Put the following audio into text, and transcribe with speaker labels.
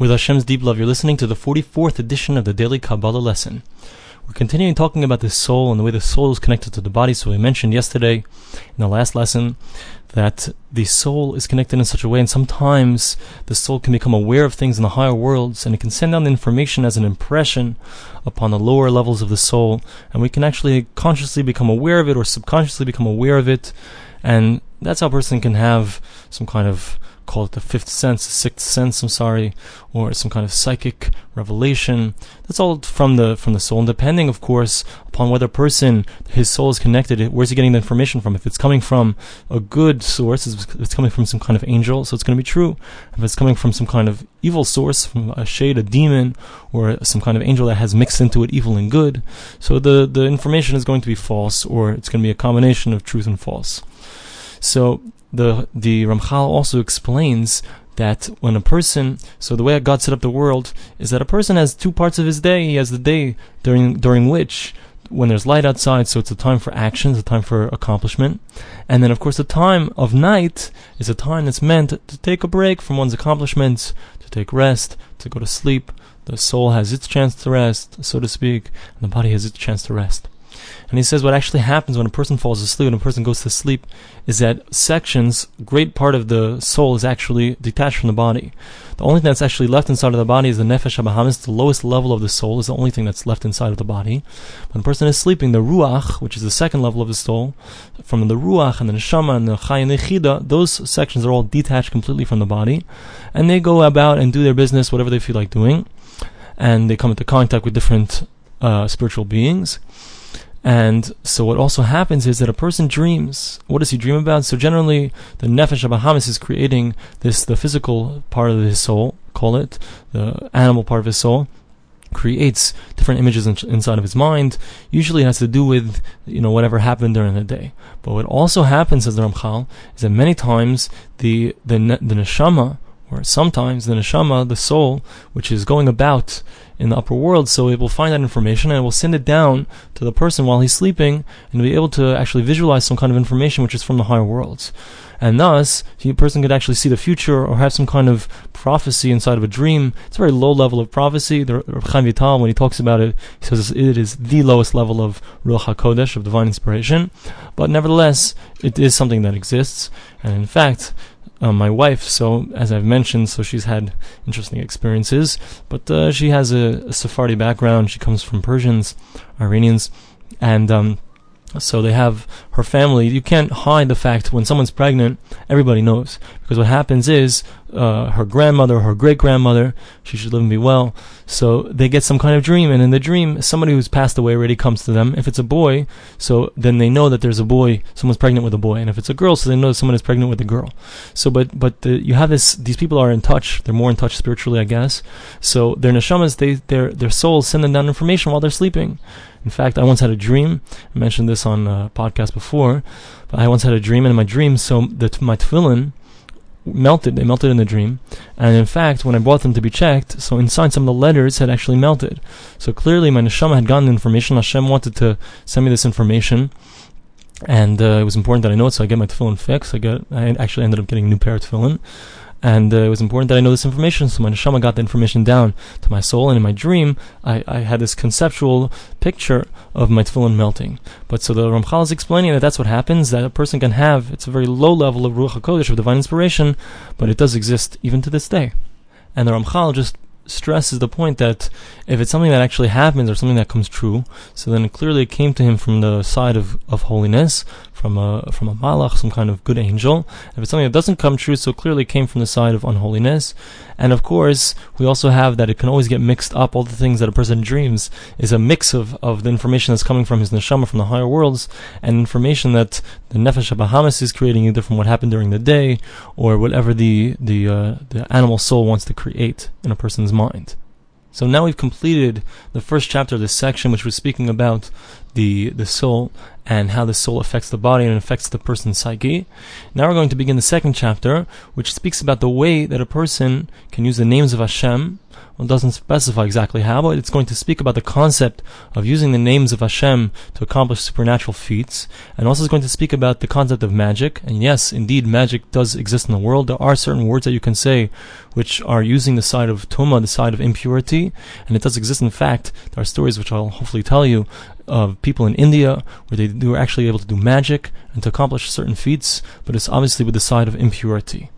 Speaker 1: With Hashem's deep love, you're listening to the 44th edition of the Daily Kabbalah lesson. We're continuing talking about the soul and the way the soul is connected to the body. So we mentioned yesterday in the last lesson that the soul is connected in such a way, and sometimes the soul can become aware of things in the higher worlds, and it can send down the information as an impression upon the lower levels of the soul, and we can actually consciously become aware of it or subconsciously become aware of it, and that's how a person can have some kind of call it the fifth sense, the sixth sense, I'm sorry, or some kind of psychic revelation. That's all from the from the soul, and depending, of course, upon whether a person his soul is connected, where's he getting the information from? If it's coming from a good source, if it's coming from some kind of angel, so it's going to be true. If it's coming from some kind of evil source, from a shade, a demon, or some kind of angel that has mixed into it evil and good, so the the information is going to be false, or it's going to be a combination of truth and false. So the the Ramchal also explains that when a person, so the way God set up the world is that a person has two parts of his day. He has the day during during which when there's light outside, so it's a time for action, it's a time for accomplishment. And then, of course, the time of night is a time that's meant to take a break from one's accomplishments, to take rest, to go to sleep. The soul has its chance to rest, so to speak, and the body has its chance to rest. And he says what actually happens when a person falls asleep, when a person goes to sleep, is that sections, great part of the soul is actually detached from the body. The only thing that's actually left inside of the body is the nefesh habahamis, the lowest level of the soul, is the only thing that's left inside of the body. When a person is sleeping, the ruach, which is the second level of the soul, from the ruach and the neshama and the chay and those sections are all detached completely from the body, and they go about and do their business, whatever they feel like doing, and they come into contact with different uh, spiritual beings. And so what also happens is that a person dreams. What does he dream about? So generally, the nefesh habahamis is creating this, the physical part of his soul, call it, the animal part of his soul, creates different images in, inside of his mind. Usually it has to do with, you know, whatever happened during the day. But what also happens, says the Ramchal, is that many times the, the, the neshama, or sometimes the neshama, the soul, which is going about in the upper world, so it will find that information and it will send it down to the person while he's sleeping and be able to actually visualize some kind of information which is from the higher worlds. And thus, a person could actually see the future or have some kind of prophecy inside of a dream. It's a very low level of prophecy. The Chaim Vital, when he talks about it, he says it is the lowest level of Ruach HaKodesh, of divine inspiration. But nevertheless, it is something that exists. And in fact, uh, my wife. So, as I've mentioned, so she's had interesting experiences, but uh, she has a, a, Sephardi background. She comes from Persians, Iranians, and um, so they have her family. You can't hide the fact when someone's pregnant, everybody knows. Because what happens is, uh, her grandmother, her great grandmother, she should live and be well. So they get some kind of dream, and in the dream, somebody who's passed away already comes to them. If it's a boy, so then they know that there's a boy, someone's pregnant with a boy, and if it's a girl, so they know someone is pregnant with a girl. So, but but the, you have this; these people are in touch. They're more in touch spiritually, I guess. So their neshamas, they their their souls send them down information while they're sleeping. In fact, I once had a dream. I mentioned this on a podcast before, but I once had a dream, and in my dream, so that my tefillin melted. They melted in the dream, and in fact, when I brought them to be checked, so inside some of the letters had actually melted. So clearly, my neshama had gotten information. Hashem wanted to send me this information, and uh, it was important that I know it. So I get my tefillin fixed. I got. I actually ended up getting a new pair of tefillin. And uh, it was important that I know this information, so my neshama got the information down to my soul, and in my dream, I, I had this conceptual picture of my tefillin melting. But so the Ramchal is explaining that that's what happens, that a person can have, it's a very low level of Ruach HaKodesh, of divine inspiration, but it does exist even to this day. And the Ramchal just stresses the point that if it's something that actually happens or something that comes true, so then clearly it came to him from the side of, of holiness, from a from a malach, some kind of good angel. If it's something that doesn't come true, so clearly it came from the side of unholiness. And of course, we also have that it can always get mixed up. All the things that a person dreams is a mix of, of the information that's coming from his neshama, from the higher worlds, and information that the nefesh habahamis is creating, either from what happened during the day or whatever the the uh, the animal soul wants to create in a person's mind. So now we've completed the first chapter of this section, which was speaking about the the soul and how the soul affects the body and affects the person's psyche. Now we're going to begin the second chapter, which speaks about the way that a person can use the names of Hashem well, it doesn't specify exactly how, but it's going to speak about the concept of using the names of Hashem to accomplish supernatural feats, and also is going to speak about the concept of magic. And yes, indeed, magic does exist in the world. There are certain words that you can say which are using the side of tuma, the side of impurity, and it does exist. In fact, there are stories which I'll hopefully tell you of people in India where they were actually able to do magic and to accomplish certain feats, but it's obviously with the side of impurity.